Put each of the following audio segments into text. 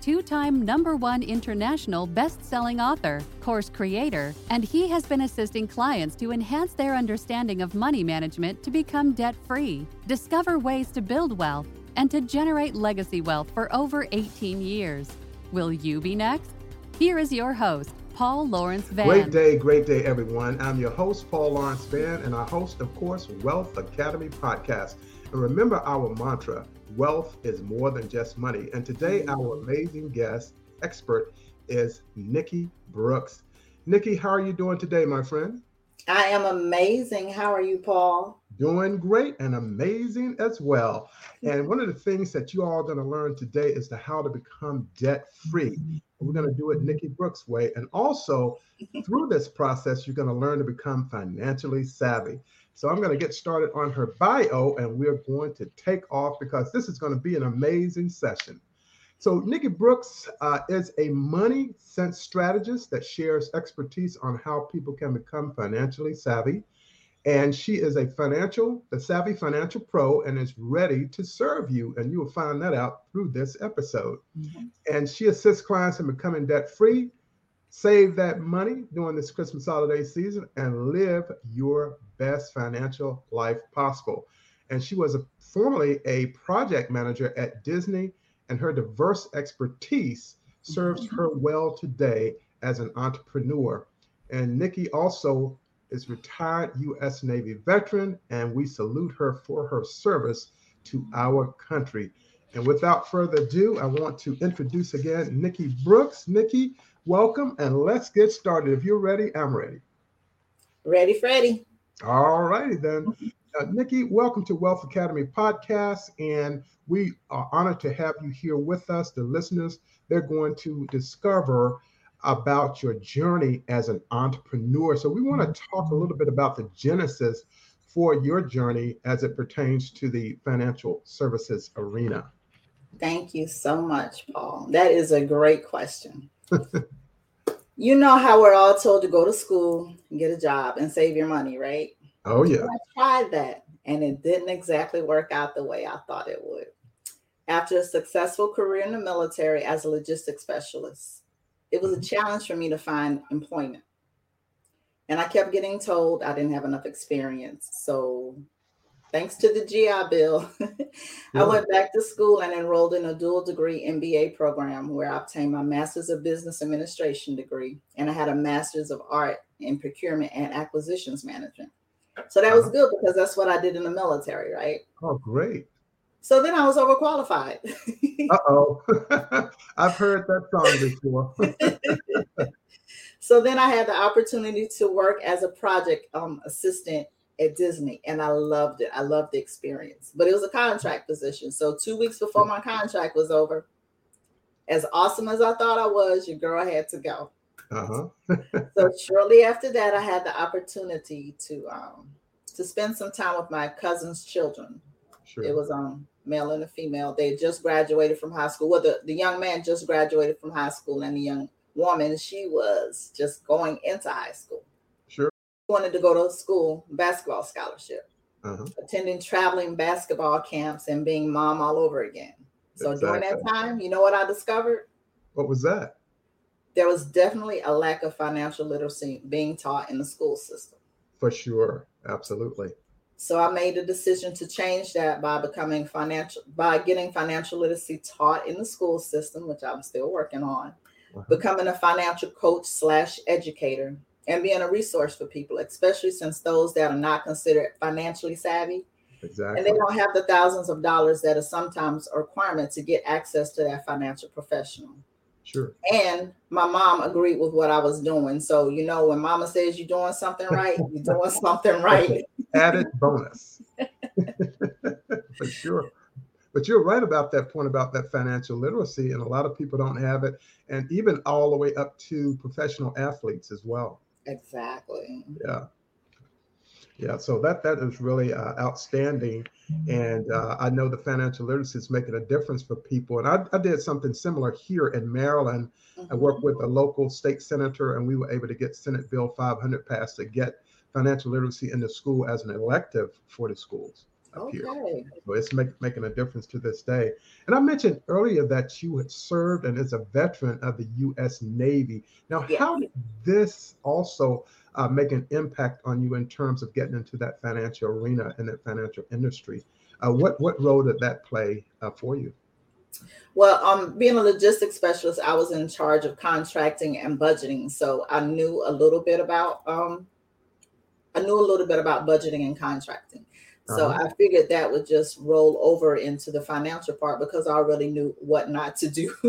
two time number one international best selling author, course creator, and he has been assisting clients to enhance their understanding of money management to become debt free, discover ways to build wealth, and to generate legacy wealth for over 18 years. Will you be next? Here is your host, Paul Lawrence Vann. Great day, great day, everyone. I'm your host, Paul Lawrence Vann, and I host, of course, Wealth Academy Podcast. And remember our mantra wealth is more than just money. And today, mm-hmm. our amazing guest, expert, is Nikki Brooks. Nikki, how are you doing today, my friend? I am amazing. How are you, Paul? Doing great and amazing as well. And one of the things that you all are going to learn today is the how to become debt free. Mm-hmm. We're going to do it Nikki Brooks way. And also, through this process, you're going to learn to become financially savvy. So I'm going to get started on her bio and we're going to take off because this is going to be an amazing session. So Nikki Brooks uh, is a money sense strategist that shares expertise on how people can become financially savvy. And she is a financial, the savvy financial pro, and is ready to serve you. And you will find that out through this episode. Mm-hmm. And she assists clients in becoming debt free, save that money during this Christmas holiday season, and live your best financial life possible. And she was a, formerly a project manager at Disney, and her diverse expertise serves mm-hmm. her well today as an entrepreneur. And Nikki also is retired U.S. Navy veteran, and we salute her for her service to our country. And without further ado, I want to introduce again Nikki Brooks. Nikki, welcome, and let's get started. If you're ready, I'm ready. Ready, Freddie. All righty then. Uh, Nikki, welcome to Wealth Academy podcast. And we are honored to have you here with us. The listeners, they're going to discover about your journey as an entrepreneur. So we want to talk a little bit about the genesis for your journey as it pertains to the financial services arena. Thank you so much, Paul. That is a great question. you know how we're all told to go to school and get a job and save your money, right? Oh yeah. I tried that and it didn't exactly work out the way I thought it would. After a successful career in the military as a logistics specialist, it was a mm-hmm. challenge for me to find employment. And I kept getting told I didn't have enough experience. So thanks to the GI Bill, I went back to school and enrolled in a dual degree MBA program where I obtained my Master's of Business Administration degree and I had a Master's of Art in Procurement and Acquisitions Management. So that was uh-huh. good because that's what I did in the military, right? Oh, great. So then I was overqualified. uh oh. I've heard that song before. so then I had the opportunity to work as a project um, assistant at Disney, and I loved it. I loved the experience, but it was a contract position. So two weeks before my contract was over, as awesome as I thought I was, your girl had to go. Uh-huh. so shortly after that, I had the opportunity to um, to spend some time with my cousin's children. Sure. It was um male and a female. They just graduated from high school. Well, the, the young man just graduated from high school, and the young woman, she was just going into high school wanted to go to school basketball scholarship, uh-huh. attending traveling basketball camps and being mom all over again. So exactly. during that time, you know what I discovered? What was that? There was definitely a lack of financial literacy being taught in the school system. For sure. Absolutely. So I made a decision to change that by becoming financial by getting financial literacy taught in the school system, which I'm still working on, uh-huh. becoming a financial coach slash educator and being a resource for people, especially since those that are not considered financially savvy. Exactly. And they don't have the thousands of dollars that are sometimes a requirement to get access to that financial professional. Sure. And my mom agreed with what I was doing. So, you know, when mama says you're doing something right, you're doing something right. Added bonus. For sure. But you're right about that point about that financial literacy. And a lot of people don't have it. And even all the way up to professional athletes as well. Exactly. Yeah. Yeah, so that that is really uh, outstanding, and uh, I know the financial literacy is making a difference for people. And I, I did something similar here in Maryland. Mm-hmm. I worked with a local state senator, and we were able to get Senate Bill 500 passed to get financial literacy in the school as an elective for the schools okay. here. So it's make, making a difference to this day. And I mentioned earlier that you had served and is a veteran of the U.S. Navy. Now, how did this also uh, make an impact on you in terms of getting into that financial arena and that financial industry? Uh, what what role did that play uh, for you? Well, um, being a logistics specialist, I was in charge of contracting and budgeting, so I knew a little bit about um, I knew a little bit about budgeting and contracting. So uh-huh. I figured that would just roll over into the financial part because I already knew what not to do.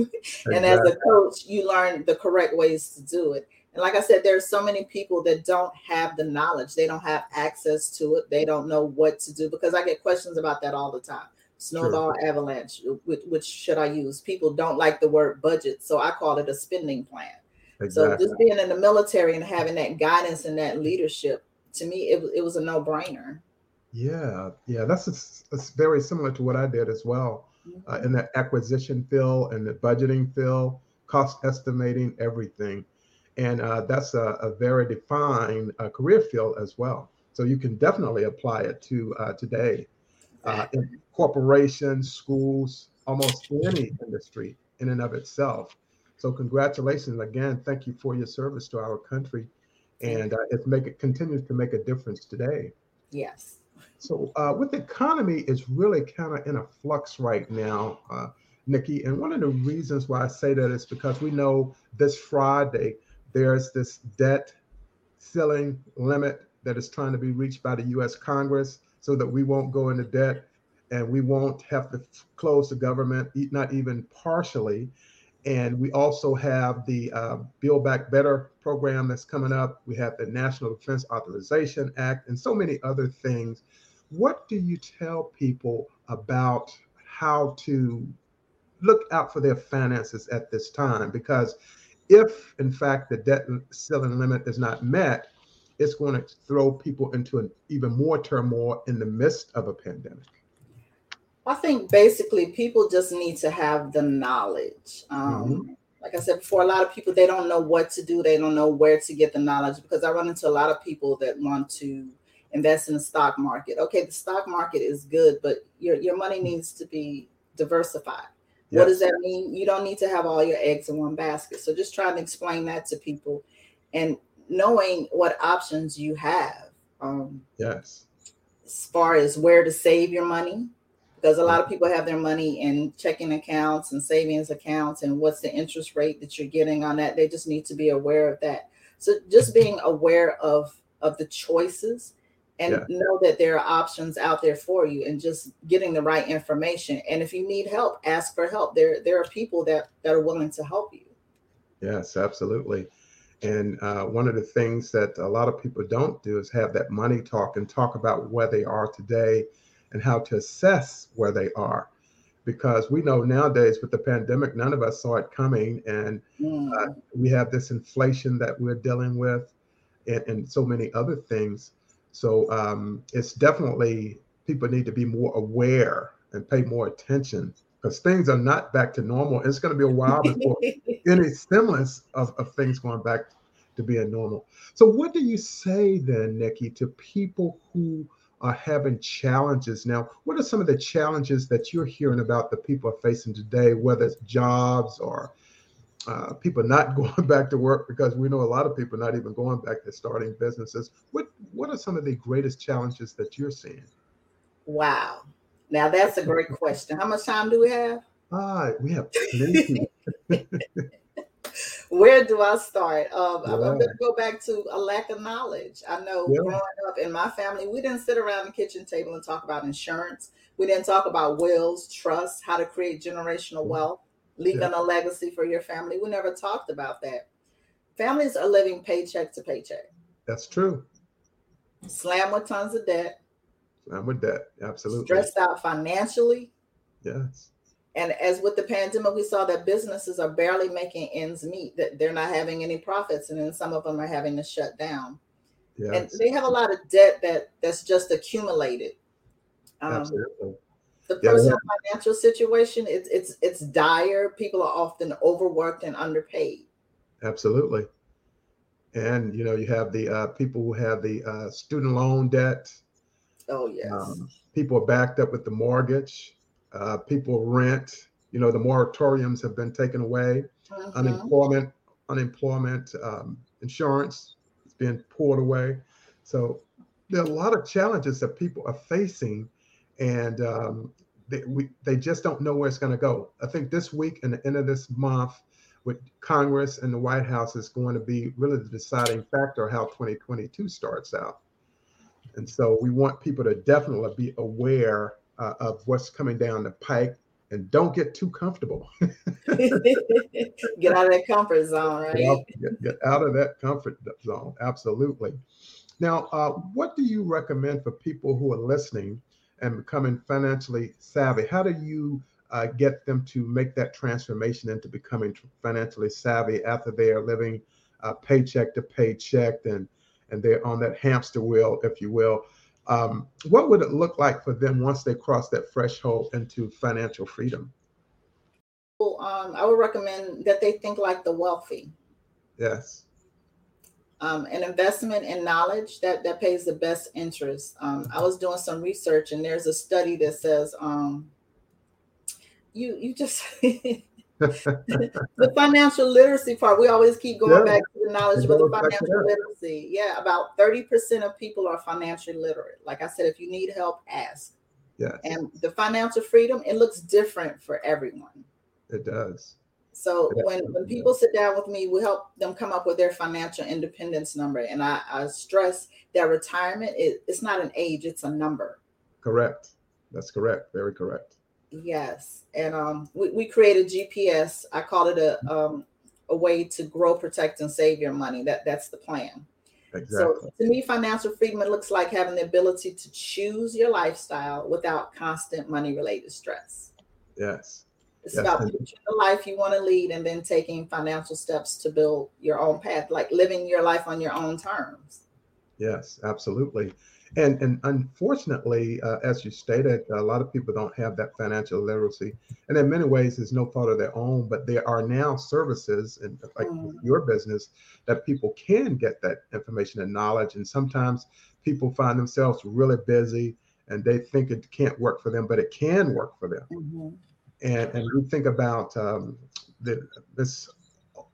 and as a coach, you learn the correct ways to do it. And like I said, there's so many people that don't have the knowledge. They don't have access to it. They don't know what to do because I get questions about that all the time. Snowball sure. avalanche, which, which, should I use? People don't like the word budget, so I call it a spending plan. Exactly. So just being in the military and having that guidance and that leadership, to me, it, it was a no-brainer. Yeah, yeah, that's it's very similar to what I did as well uh, in the acquisition fill and the budgeting fill, cost estimating, everything, and uh, that's a, a, very defined uh, career field as well. So you can definitely apply it to uh, today uh, in corporations, schools, almost any industry in and of itself. So congratulations again. Thank you for your service to our country, and uh, it's make it continues to make a difference today. Yes. So uh, with the economy, it's really kind of in a flux right now, uh, Nikki. And one of the reasons why I say that is because we know this Friday there's this debt ceiling limit that is trying to be reached by the U.S. Congress so that we won't go into debt and we won't have to close the government, not even partially. And we also have the uh, Build Back Better program that's coming up. We have the National Defense Authorization Act and so many other things what do you tell people about how to look out for their finances at this time? Because if, in fact, the debt ceiling limit is not met, it's going to throw people into an even more turmoil in the midst of a pandemic. I think basically people just need to have the knowledge. Um, mm-hmm. Like I said before, a lot of people they don't know what to do. They don't know where to get the knowledge because I run into a lot of people that want to invest in the stock market. Okay, the stock market is good, but your, your money needs to be diversified. What does that mean? You don't need to have all your eggs in one basket. So just trying to explain that to people and knowing what options you have. Um, yes. As far as where to save your money, because a lot of people have their money in checking accounts and savings accounts, and what's the interest rate that you're getting on that? They just need to be aware of that. So just being aware of of the choices and yeah. know that there are options out there for you and just getting the right information and if you need help ask for help there there are people that that are willing to help you yes absolutely and uh, one of the things that a lot of people don't do is have that money talk and talk about where they are today and how to assess where they are because we know nowadays with the pandemic none of us saw it coming and mm. uh, we have this inflation that we're dealing with and, and so many other things so um, it's definitely people need to be more aware and pay more attention because things are not back to normal. It's going to be a while before any semblance of, of things going back to being normal. So, what do you say then, Nikki, to people who are having challenges now? What are some of the challenges that you're hearing about that people are facing today, whether it's jobs or uh, people not going back to work because we know a lot of people not even going back to starting businesses. What what are some of the greatest challenges that you're seeing? Wow. Now that's a great question. How much time do we have? Ah, we have plenty. Where do I start? Um, yeah. I'm going to go back to a lack of knowledge. I know yeah. growing up in my family, we didn't sit around the kitchen table and talk about insurance. We didn't talk about wills, trust, how to create generational mm-hmm. wealth leaving yeah. a legacy for your family. We never talked about that. Families are living paycheck to paycheck. That's true. Slam with tons of debt. Slam with debt. Absolutely. Stressed out financially. Yes. And as with the pandemic, we saw that businesses are barely making ends meet, that they're not having any profits, and then some of them are having to shut down. Yes. And they have a lot of debt that that's just accumulated. Um, Absolutely. The personal yeah, financial situation, it's it's it's dire. People are often overworked and underpaid. Absolutely. And you know, you have the uh, people who have the uh, student loan debt. Oh yes. Um, people are backed up with the mortgage uh, people rent. You know, the moratoriums have been taken away. Uh-huh. Unemployment, unemployment um, insurance is being pulled away. So there are a lot of challenges that people are facing, and um, they, we, they just don't know where it's going to go. I think this week and the end of this month, with Congress and the White House, is going to be really the deciding factor how 2022 starts out. And so we want people to definitely be aware uh, of what's coming down the pike and don't get too comfortable. get out of that comfort zone, right? Get, get, out of that comfort zone. Absolutely. Now, uh, what do you recommend for people who are listening and becoming financially savvy? How do you uh, get them to make that transformation into becoming financially savvy after they are living uh, paycheck to paycheck and and they're on that hamster wheel, if you will? Um, what would it look like for them once they cross that threshold into financial freedom? Well, um, I would recommend that they think like the wealthy. Yes. Um, an investment in knowledge that that pays the best interest. Um, I was doing some research, and there's a study that says um, you you just the financial literacy part, we always keep going yeah. back to the knowledge about the financial literacy. Yeah, about 30% of people are financially literate. Like I said, if you need help, ask. Yeah. And the financial freedom, it looks different for everyone. It does. So it when, when people sit down with me, we help them come up with their financial independence number. And I, I stress that retirement is it's not an age, it's a number. Correct. That's correct. Very correct. Yes, and um, we, we created GPS. I call it a um, a way to grow, protect, and save your money. That that's the plan. Exactly. So to me, financial freedom looks like having the ability to choose your lifestyle without constant money related stress. Yes. It's yes. about the life you want to lead and then taking financial steps to build your own path, like living your life on your own terms. Yes, absolutely. And and unfortunately, uh, as you stated, a lot of people don't have that financial literacy, and in many ways, it's no fault of their own. But there are now services, and like mm. your business, that people can get that information and knowledge. And sometimes people find themselves really busy, and they think it can't work for them, but it can work for them. Mm-hmm. And and we think about um, the, this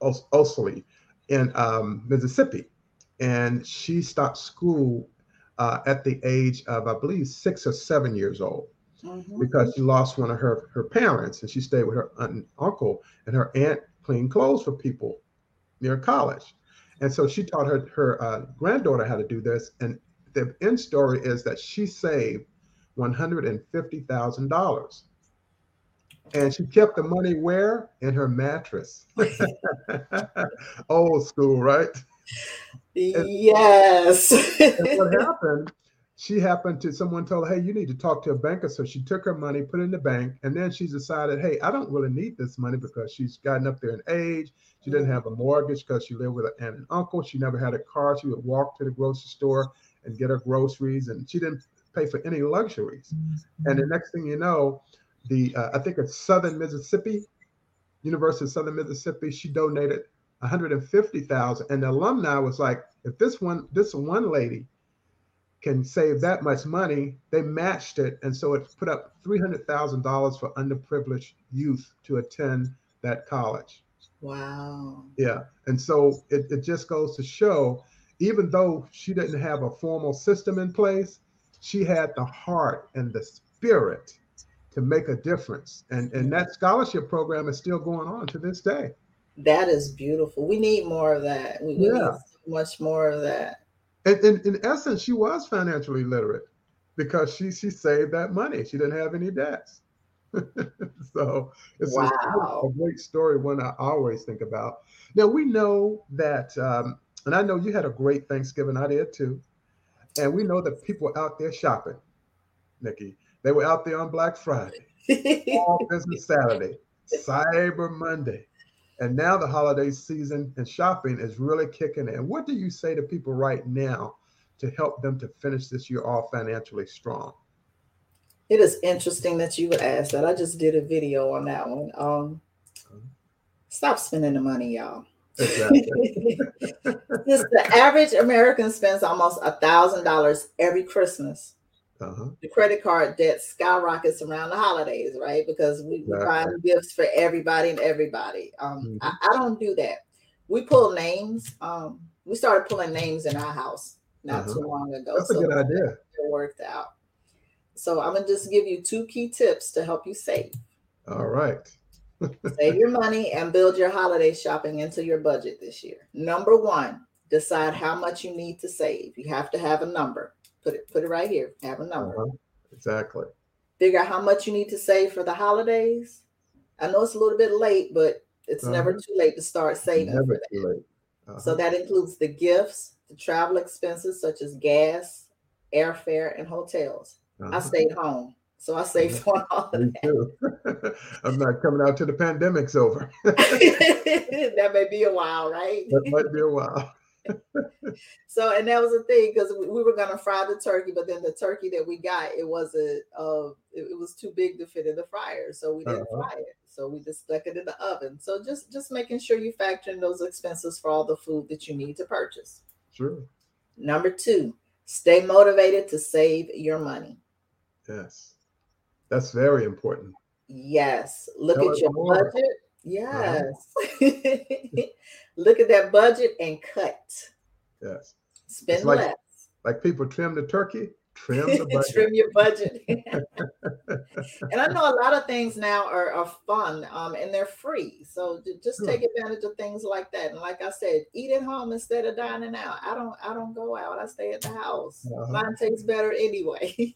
Oseola in um, Mississippi, and she stopped school uh, at the age of, I believe, six or seven years old. Mm-hmm. Because she lost one of her, her parents and she stayed with her aunt and uncle, and her aunt cleaned clothes for people near college. And so she taught her her uh, granddaughter how to do this. And the end story is that she saved $150,000. And she kept the money where? In her mattress. Old school, right? Yes. and what happened? She happened to someone told her, "Hey, you need to talk to a banker." So she took her money, put it in the bank, and then she decided, "Hey, I don't really need this money because she's gotten up there in age. She didn't have a mortgage because she lived with an aunt and uncle. She never had a car. She would walk to the grocery store and get her groceries, and she didn't pay for any luxuries. And the next thing you know, the uh, I think it's Southern Mississippi, University of Southern Mississippi, she donated 150,000 and the alumni was like if this one this one lady can save that much money they matched it. And so it put up $300,000 for underprivileged youth to attend that college. Wow. Yeah. And so it, it just goes to show even though she didn't have a formal system in place she had the heart and the spirit to make a difference. And and that scholarship program is still going on to this day that is beautiful. We need more of that. We, yeah. need much more of that. And, in in essence, she was financially literate because she she saved that money. She didn't have any debts. so it's wow. a, a, great story, one I always think about. Now we know that, um, and I know you had a great Thanksgiving. I did too. And we know that people out there shopping, Nikki. They were out there on Black Friday. Small Business Saturday, Cyber Monday. And now the holiday season and shopping is really kicking in. What do you say to people right now to help them to finish this year off financially strong? It is interesting that you would ask that. I just did a video on that one. Um, stop spending the money, y'all. Exactly. the average American spends almost a thousand dollars every Christmas. Uh-huh. The credit card debt skyrockets around the holidays, right? Because we, exactly. buy gifts for everybody and everybody. Um, mm-hmm. I, I, don't do that. We pull names. Um, we started pulling names in our house not uh-huh. too long ago. That's so a good idea. It worked out. So I'm gonna just give you two key tips to help you save. All right. save your money and build your holiday shopping into your budget this year. Number one, decide how much you need to save. You have to have a number. Put it put it right here. Have a number. Uh-huh. Exactly. Figure out how much you need to save for the holidays. I know it's a little bit late, but it's uh-huh. never too late to start saving. Never too late. Uh-huh. So that includes the gifts, the travel expenses such as gas, airfare, and hotels. Uh-huh. I stayed home. So I saved on all of that. I'm not coming out till the pandemic's over. that may be a while, right? That might be a while. so and that was the thing because we, we, were gonna fry the turkey, but then the turkey that we got it wasn't uh it, it was too big to fit in the fryer, so we didn't uh-huh. fry it. So we just stuck it in the oven. So just just making sure you factor in those expenses for all the food that you need to purchase. Sure. Number two, stay motivated to save your money. Yes. That's very important. Yes. Look Tell at your more. budget. Uh-huh. Yes. Uh-huh. Look at that budget and cut. Yes. Spend like, less. Like people trim the turkey, trim the budget. trim your budget. and I know a lot of things now are, are fun um, and they're free. So just take advantage of things like that. And like I said, eat at home instead of dining out. I don't I don't go out. I stay at the house. Uh-huh. Mine tastes better anyway.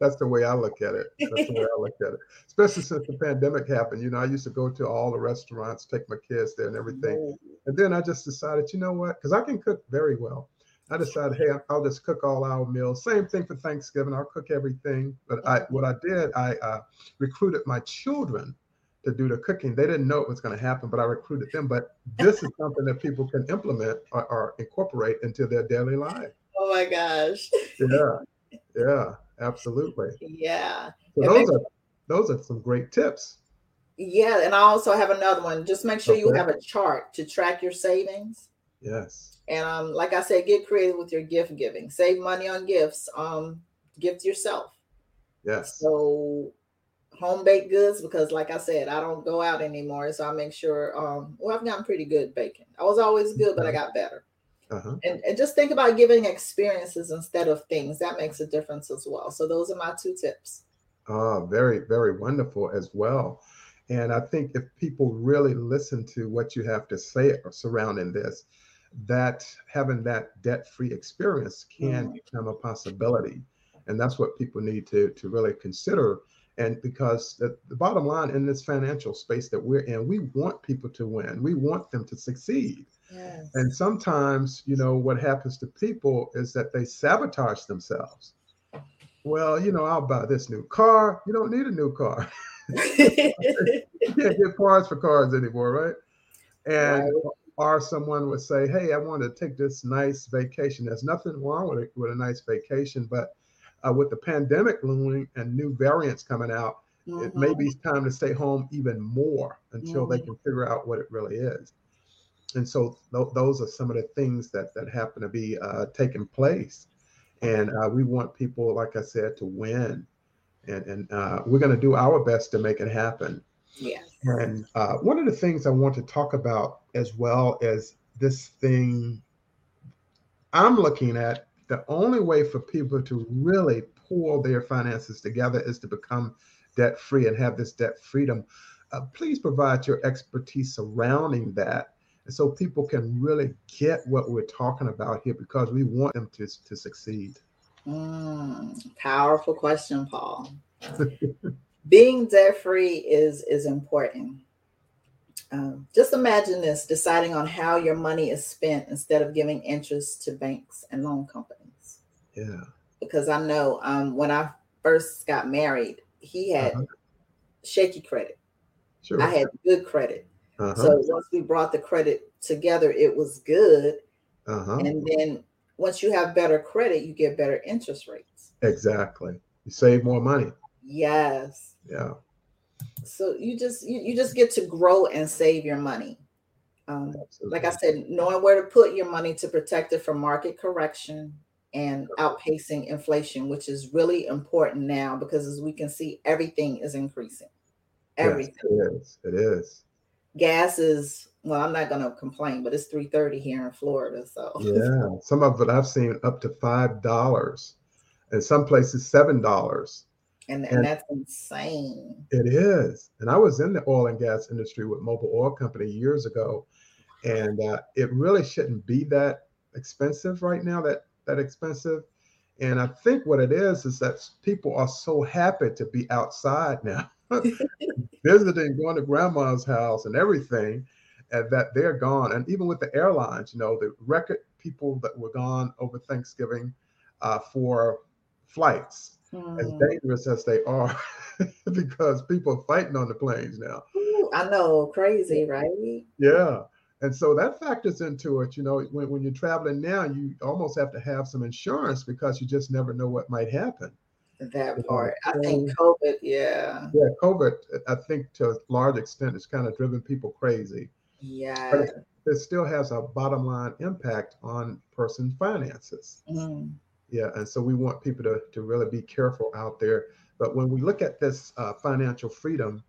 That's the way I look at it. That's the way I look at it. Especially since the pandemic happened. You know, I used to go to all the restaurants, take my kids there and everything. And then I just decided, you know what? Because I can cook very well. I decided, hey, I'll just cook all our meals. Same thing for Thanksgiving. I'll cook everything. But I, what I did, I uh, recruited my children to do the cooking. They didn't know it was going to happen, but I recruited them. But this is something that people can implement or, or incorporate into their daily life. Oh my gosh. yeah, yeah, absolutely. Yeah. So those are those are some great tips. Yeah, and I also have another one. Just make sure okay. you have a chart to track your savings. Yes. And um, like I said, get creative with your gift giving. Save money on gifts. Um, gift yourself. Yes. So home baked goods because like I said, I don't go out anymore. So I make sure um well I've gotten pretty good baking. I was always good, but I got better. Uh-huh. And, and just think about giving experiences instead of things. That makes a difference as well. So those are my two tips. Oh, very, very wonderful as well. And I think if people really listen to what you have to say surrounding this, that having that debt-free experience can mm. become a possibility. And that's what people need to to really consider. And because the, the, bottom line in this financial space that we're in we want people to win. We want them to succeed. Yes. and sometimes you know what happens to people is that they sabotage themselves. Well you know i'll buy this new car. You don't need a new car you can't get parts for cars anymore right and right or someone would say, "Hey, I want to take this nice vacation." There's nothing wrong with it with a nice vacation, but uh, with the pandemic looming and new variants coming out, mm-hmm. it may be time to stay home even more until mm-hmm. they can figure out what it really is. And so th- those are some of the things that that happen to be uh, taking place, and uh, we want people, like I said, to win, and and uh, we're going to do our best to make it happen. Yes. And uh, one of the things I want to talk about as well as this thing I'm looking at, the only way for people to really pull their finances together is to become debt free and have this debt freedom. Uh, please provide your expertise surrounding that. And so people can really get what we're talking about here because we want them to, to succeed. Mm, powerful question, Paul. being debt free is is important. Um, just imagine this: deciding on how your money is spent instead of giving interest to banks and loan companies. Yeah. Because I know um, when I first got married, he had uh-huh. shaky credit. Sure. I had good credit. uh-huh. So once we brought the credit together, it was good. uh-huh. And then once you have better credit, you get better interest rates. exactly. You save more money. Yes. Yeah. So you just you, you just get to grow and save your money. Um, like I said, knowing where to put your money to protect it from market correction and outpacing inflation, which is really important now because as we can see, everything is increasing. Yes, Everything. it is. It is. Gas is well, I'm not gonna complain, but it's 330 here in Florida. So Yeah. Some of it I've seen up to five dollars, and some places seven dollars. and, And- and that's insane. It is. And I was in the oil and gas industry with Mobil Oil Company years ago, and uh, it really shouldn't be that expensive right now. That that expensive. And I think what it is is that people are so happy to be outside now, visiting, going to grandma's house and everything, that they're gone. And even with the airlines, you know, the record people that were gone over Thanksgiving uh, for flights as Hmm. dangerous as they are because people are fighting on the planes now. Ooh, I know, crazy, right? Yeah. And so that factors into it. You know, when, when you're traveling now, you almost have to have some insurance because you just never know what might happen. That part. I think COVID, yeah. Yeah, COVID, I think to a large extent, it's kind of driven people crazy. Yeah. It still has a bottom line impact on person's finances. Mm. Yeah, and so we want people to, to really be careful out there. But when we look at this uh, financial freedom,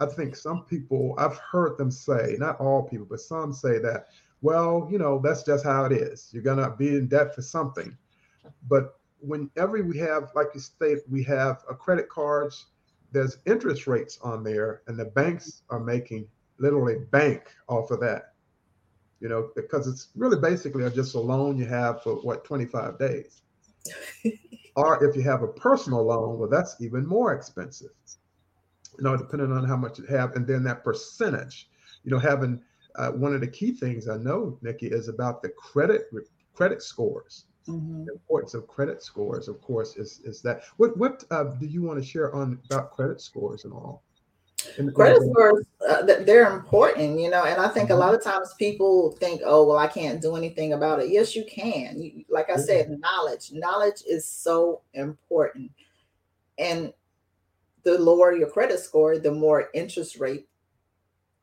I think some people, I've heard them say, not all people, but some say that, well, you know, that's just how it is. You're going to be in debt for something. But whenever we have, like you stated, we have a credit cards, there's interest rates on there, and the banks are making literally bank off of that. You know, because it's really basically just a loan you have for what 25 days. or if you have a personal loan, well, that's even more expensive. You know, depending on how much you have, and then that percentage. You know, having uh, one of the key things I know, Nikki, is about the credit credit scores. Mhm. The importance of credit scores, of course, is is that. What what uh, do you want to share on about credit scores and all? Credit scores, uh, they're important, you know, and I think a Mm-hmm. lot of times people think, oh, well, I can't do anything about it. Yes, you can. You, like I said, knowledge. Knowledge is so important. And the lower your credit score, the more interest rate,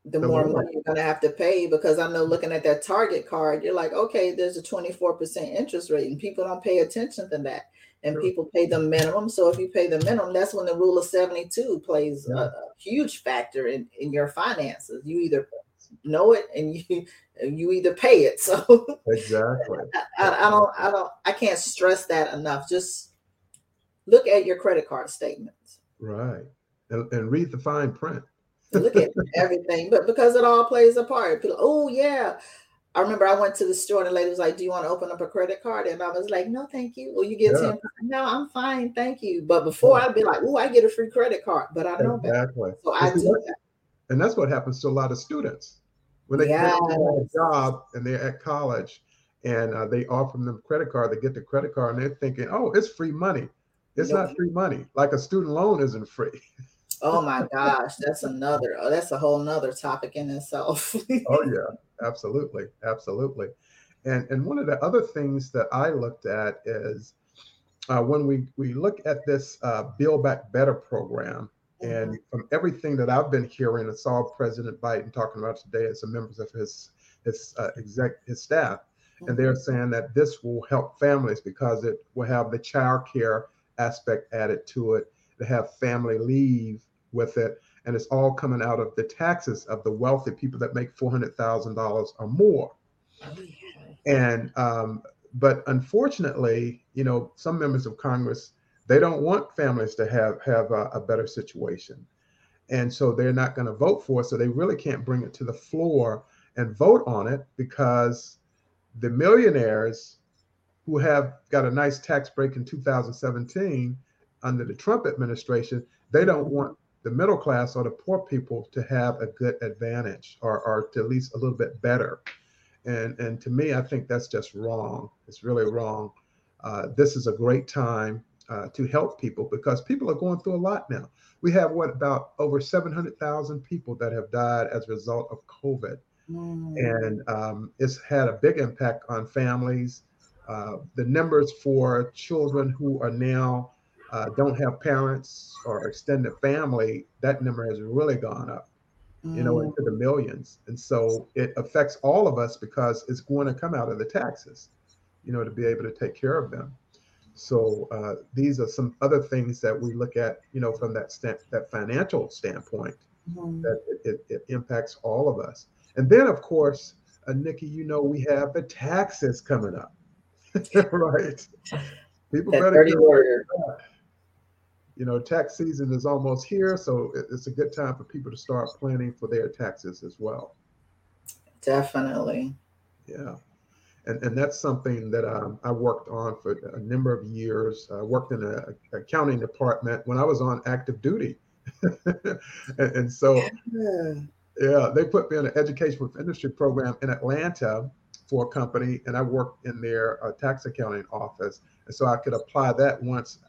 the, The more more. money you're going to have to pay. Because I know looking at that Target card, you're like, okay, there's a 24% interest rate, and people don't pay attention to that. And Sure. people pay the minimum. So if you pay the minimum, that's when the rule of 72 plays Yeah. a, a huge factor in, in your finances. You either know it and you you either pay it. So Exactly. I, I don't I don't I can't stress that enough. Just look at your credit card statements. Right. And, and read the fine print. Look at everything, but because it all plays a part. People, oh yeah. I remember I went to the store and the lady was like, "Do you want to open up a credit card?" And I was like, "No, thank you." Well, you get Yeah. ten. No, I'm fine, thank you. But before I'd be like, "Oh, I get a free credit card," but I know better, Exactly. so I do that. and that's what happens to a lot of students when they, they have a job and they're at college and uh, they offer them a credit card they get the credit card and they're thinking oh it's free money it's Nope. not free money like a student loan isn't free Oh my gosh, that's another. Oh, that's a whole nother topic in itself. oh yeah absolutely absolutely and and one of the other things that i looked at is uh, when we we look at this uh, build back better program and from everything that i've been hearing and saw president biden talking about today as some members of his his uh, exec his staff and they're saying that this will help families because it will have the child care aspect added to it to have family leave with it and it's all coming out of the taxes of the wealthy people that make $400000 or more. And um, but unfortunately you know some members of congress they don't want families to have have a, a better situation. And so they're not going to vote for it so they really can't bring it to the floor and vote on it because the millionaires who have got a nice tax break in 2017 under the Trump administration, they don't want the middle class or the poor people to have a good advantage or, or to at least a little bit better. And, and to me, I think that's just wrong. It's really wrong. Uh, this is a great time uh, to help people because people are going through a lot now. We have what about over 700,000 people that have died as a result of COVID. Mm. And um, it's had a big impact on families. Uh, the numbers for children who are now uh, don't have parents or extended family, that number has really gone up, you know, mm. into the millions. And so it affects all of us because it's going to come out of the taxes, you know, to be able to take care of them. So uh, these are some other things that we look at, you know, from that stand, that financial standpoint, mm-hmm. that it, it, it, impacts all of us. And then, of course, uh, Nikki, you know, we have the taxes coming up, right? People that better get You know, tax season is almost here, so it's a good time for people to start planning for their taxes as well. Definitely. Yeah and, and that's something that um, I worked on for a number of years. I worked in a, accounting department when I was on active duty, and, and, so yeah. yeah, they put me in an education with industry program in Atlanta for a company, and I worked in their uh, tax accounting office, and so I could apply that once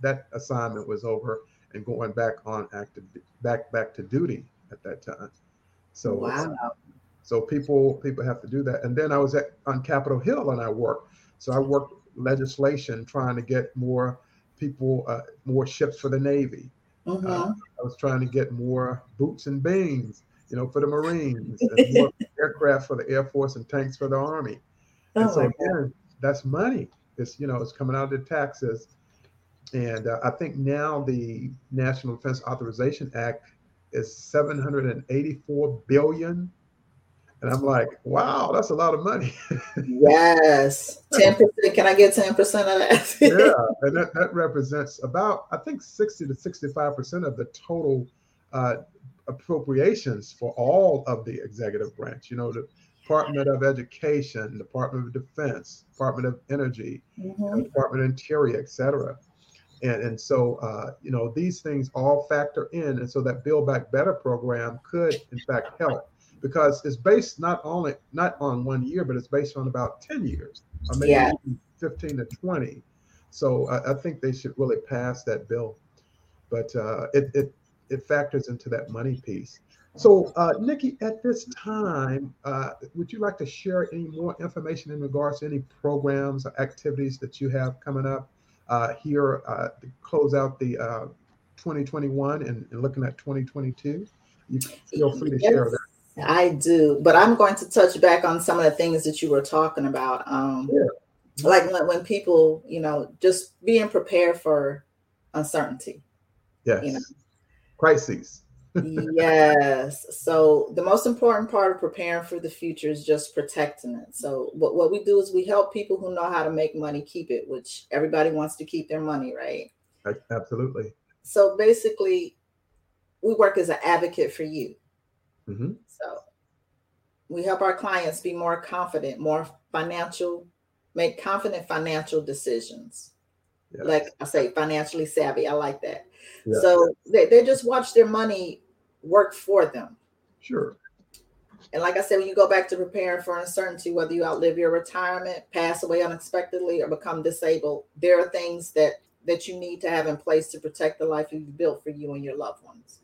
that assignment was over and going back on active back back to duty at that time. So wow. So people people have to do that. And then I was at on Capitol Hill and I worked. So I worked legislation trying to get more people, uh, more ships for the Navy. Mm-hmm. Uh, I was trying to get more boots and beans, you know, for the Marines, and more aircraft for the Air Force and tanks for the Army. Oh and so again, that's money. It's you know it's coming out of the taxes, and uh, I think now the National Defense Authorization Act is 784 billion and I'm like, wow, that's a lot of money. yes. 10%. Can I get 10% of that? yeah. And that, that represents about, I think, 60 to 65% of the total uh, appropriations for all of the executive branch. You know, the Department of Education, Department of Defense, Department of Energy, mm-hmm. Department of Interior, et cetera. And, and so, uh, you know, these things all factor in. And so that Build Back Better program could, in fact, help because it's based not only not on one year, but it's based on about 10 years, or maybe yeah. 15 to 20. So I, I, think they should really pass that bill. But uh, it, it it factors into that money piece. So, uh, Nikki, at this time, uh, would you like to share any more information in regards to any programs or activities that you have coming up uh, here uh, to close out the uh, 2021 and, and, looking at 2022? You feel free to yes. share that. I do, but I'm going to touch back on some of the things that you were talking about. Um, yeah. Like when, when people, you know, just being prepared for uncertainty. Yes. You know? Crises. Yes. So the most important part of preparing for the future is just protecting it. So what, what we do is we help people who know how to make money keep it, which everybody wants to keep their money, right? Absolutely. So basically, we work as an advocate for you. Mm-hmm. So we help our clients be more confident, more financial, make confident financial decisions. Like I say, financially savvy. I like that. So they, they just watch their money work for them. Sure. And like I said, when you go back to preparing for uncertainty, whether you outlive your retirement, pass away unexpectedly, or become disabled, there are things that that you need to have in place to protect the life you've built for you and your loved ones.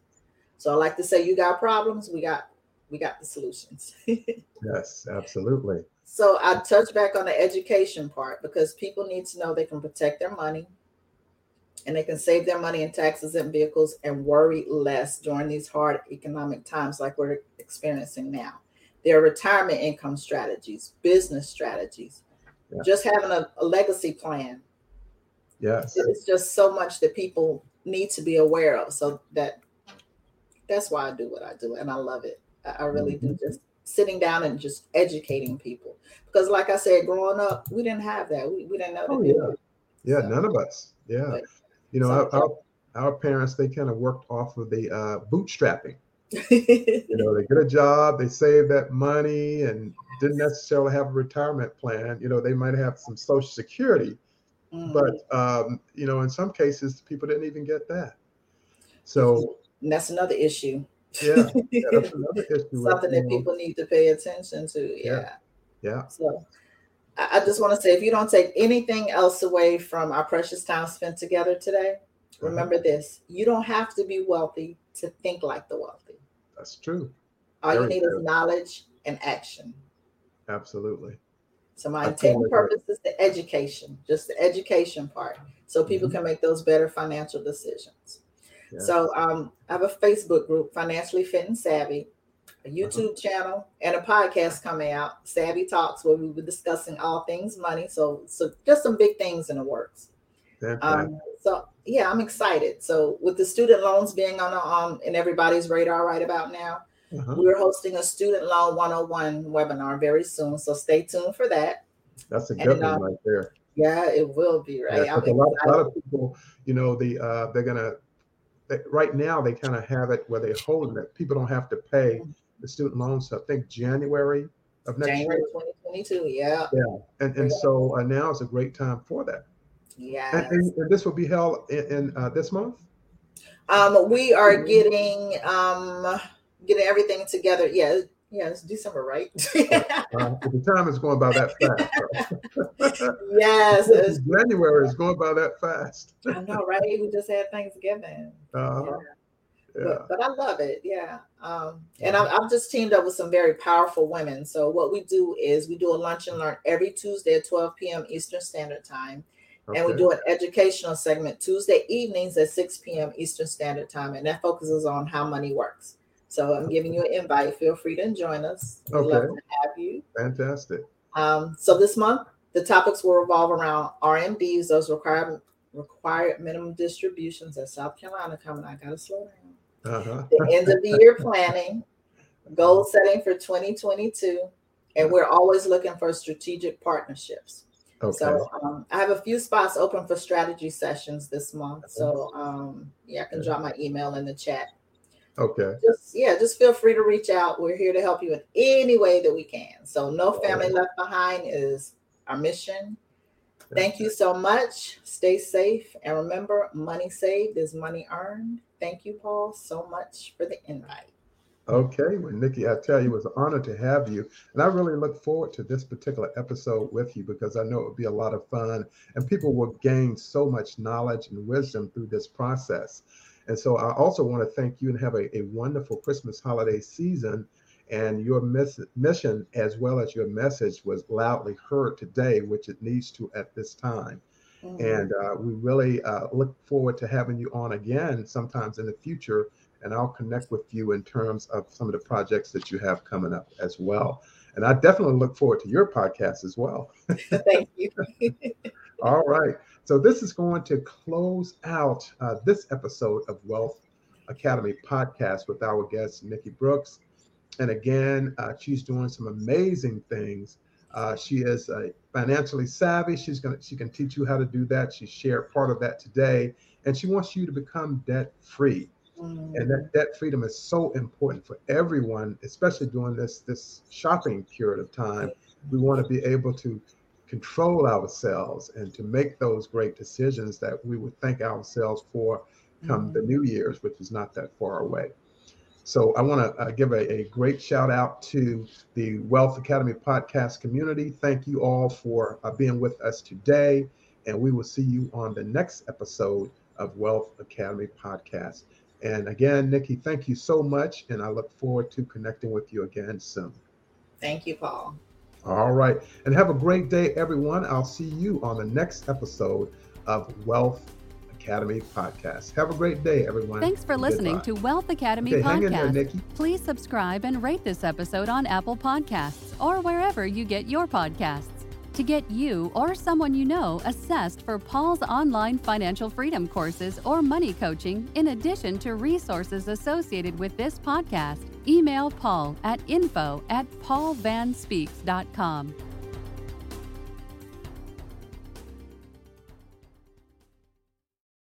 So I like to say, you got problems, we got we got the solutions. yes, absolutely. So I touch back on the education part because people need to know they can protect their money and they can save their money in taxes and vehicles and worry less during these hard economic times like we're experiencing now. There are retirement income strategies, business strategies, yeah. just having a, a legacy plan. Yes. It's just so much that people need to be aware of. So that that's why I do what I do and I love it. I really mm-hmm. do just sitting down and just educating people. Because like I said, growing up, we didn't have that. We, we didn't know oh, yeah. Yeah, so, none of us. Yeah. But, you know, our, our, our, parents, they kind of worked off of the uh, bootstrapping. you know, they get a job, they save that money and didn't necessarily have a retirement plan. You know, they might have some social security, mm. but um, you know, in some cases, people didn't even get that. So and that's another issue. Yeah, yeah that's another issue. Something that people need to pay attention to. Yeah. yeah. So I just want to say if you don't take anything else away from our precious time spent together today, uh-huh. remember this you don't have to be wealthy to think like the wealthy. That's true. All Very you need true. is knowledge and action. Absolutely. So my intent purpose is the education, just the education part, so people mm-hmm. can make those better financial decisions. Yeah. So um, I have a Facebook group, Financially Fit and Savvy a uh-huh. YouTube uh-huh. channel, and a podcast coming out, Savvy Talks, where we were discussing all things money. So, so just some big things in the works. Um, so yeah, I'm excited. So with the student loans being on um in everybody's radar right about now, uh-huh. we're hosting a student loan 101 webinar very soon. So stay tuned for that. That's a good and, one um, right there. Yeah, it will be right. Yeah, a, lot, a lot of people, you know, the uh, they're gonna right now they kind of have it where they're holding it. People don't have to pay the student loans. I think January of next January year. 2022. Yeah. Yeah. And and yeah. so uh, now is a great time for that. Yeah. And, and, and, this will be held in, in uh, this month. Um, we are getting um getting everything together. Yeah. Yeah, it's December, right? uh, the time is going by that fast. Yes, January is going by that fast. I know, right? We just had Thanksgiving. Uh-huh. Yeah. But, but, I love it. Yeah. Um, and I've just teamed up with some very powerful women. So what we do is we do a lunch and learn every Tuesday at 12 p.m. Eastern Standard Time. Okay. And we do an educational segment Tuesday evenings at 6 p.m. Eastern Standard Time. And that focuses on how money works. So I'm giving you an invite. Feel free to join us. We'd okay. love to have you. Fantastic. Um, so this month, the topics will revolve around RMDs, those required required minimum distributions at South Carolina coming. I gotta slow down uh-huh. the end of the year planning, goal setting for 2022, and we're always looking for strategic partnerships. Okay. So um, I have a few spots open for strategy sessions this month. So um, yeah, I can drop my email in the chat. Okay. Just yeah, just feel free to reach out. We're here to help you in any way that we can. So no family left behind is our mission. Thank you so much. Stay safe and remember money saved is money earned. Thank you, Paul, so much for the invite. Okay, well, Nikki, I tell you, it was an honor to have you. And I really look forward to this particular episode with you because I know it would be a lot of fun and people will gain so much knowledge and wisdom through this process. And so I also want to thank you and have a, a wonderful Christmas holiday season. And your miss, mission, as well as your message, was loudly heard today, which it needs to at this time. Mm-hmm. And uh, we really uh, look forward to having you on again sometimes in the future. And I'll connect with you in terms of some of the projects that you have coming up as well. And I definitely look forward to your podcast as well. Thank you. All right. So this is going to close out uh, this episode of Wealth Academy podcast with our guest, Nikki Brooks. And again, uh, she's doing some amazing things uh, she is uh, financially savvy. She's gonna she can teach you how to do that. She shared part of that today, and she wants you to become debt free. Mm. And that debt freedom is so important for everyone, especially during this this shopping period of time. We want to be able to control ourselves and to make those great decisions that we would thank ourselves for come mm. the New Year's, which is not that far away. So I want to uh, give a, a, great shout out to the Wealth Academy podcast community. Thank you all for uh, being with us today. And we will see you on the next episode of Wealth Academy podcast. And again, Nikki, thank you so much. And I look forward to connecting with you again soon. Thank you, Paul. All right. And have a great day, everyone. I'll see you on the next episode of Wealth Academy podcast. Have a great day, everyone. Thanks for listening Goodbye. to Wealth Academy okay, podcast. There, Please subscribe and rate this episode on Apple Podcasts or wherever you get your podcasts. To get you or someone you know assessed for Paul's online financial freedom courses or money coaching, in addition to resources associated with this podcast, email Paul at info at paulvannspeaks.com.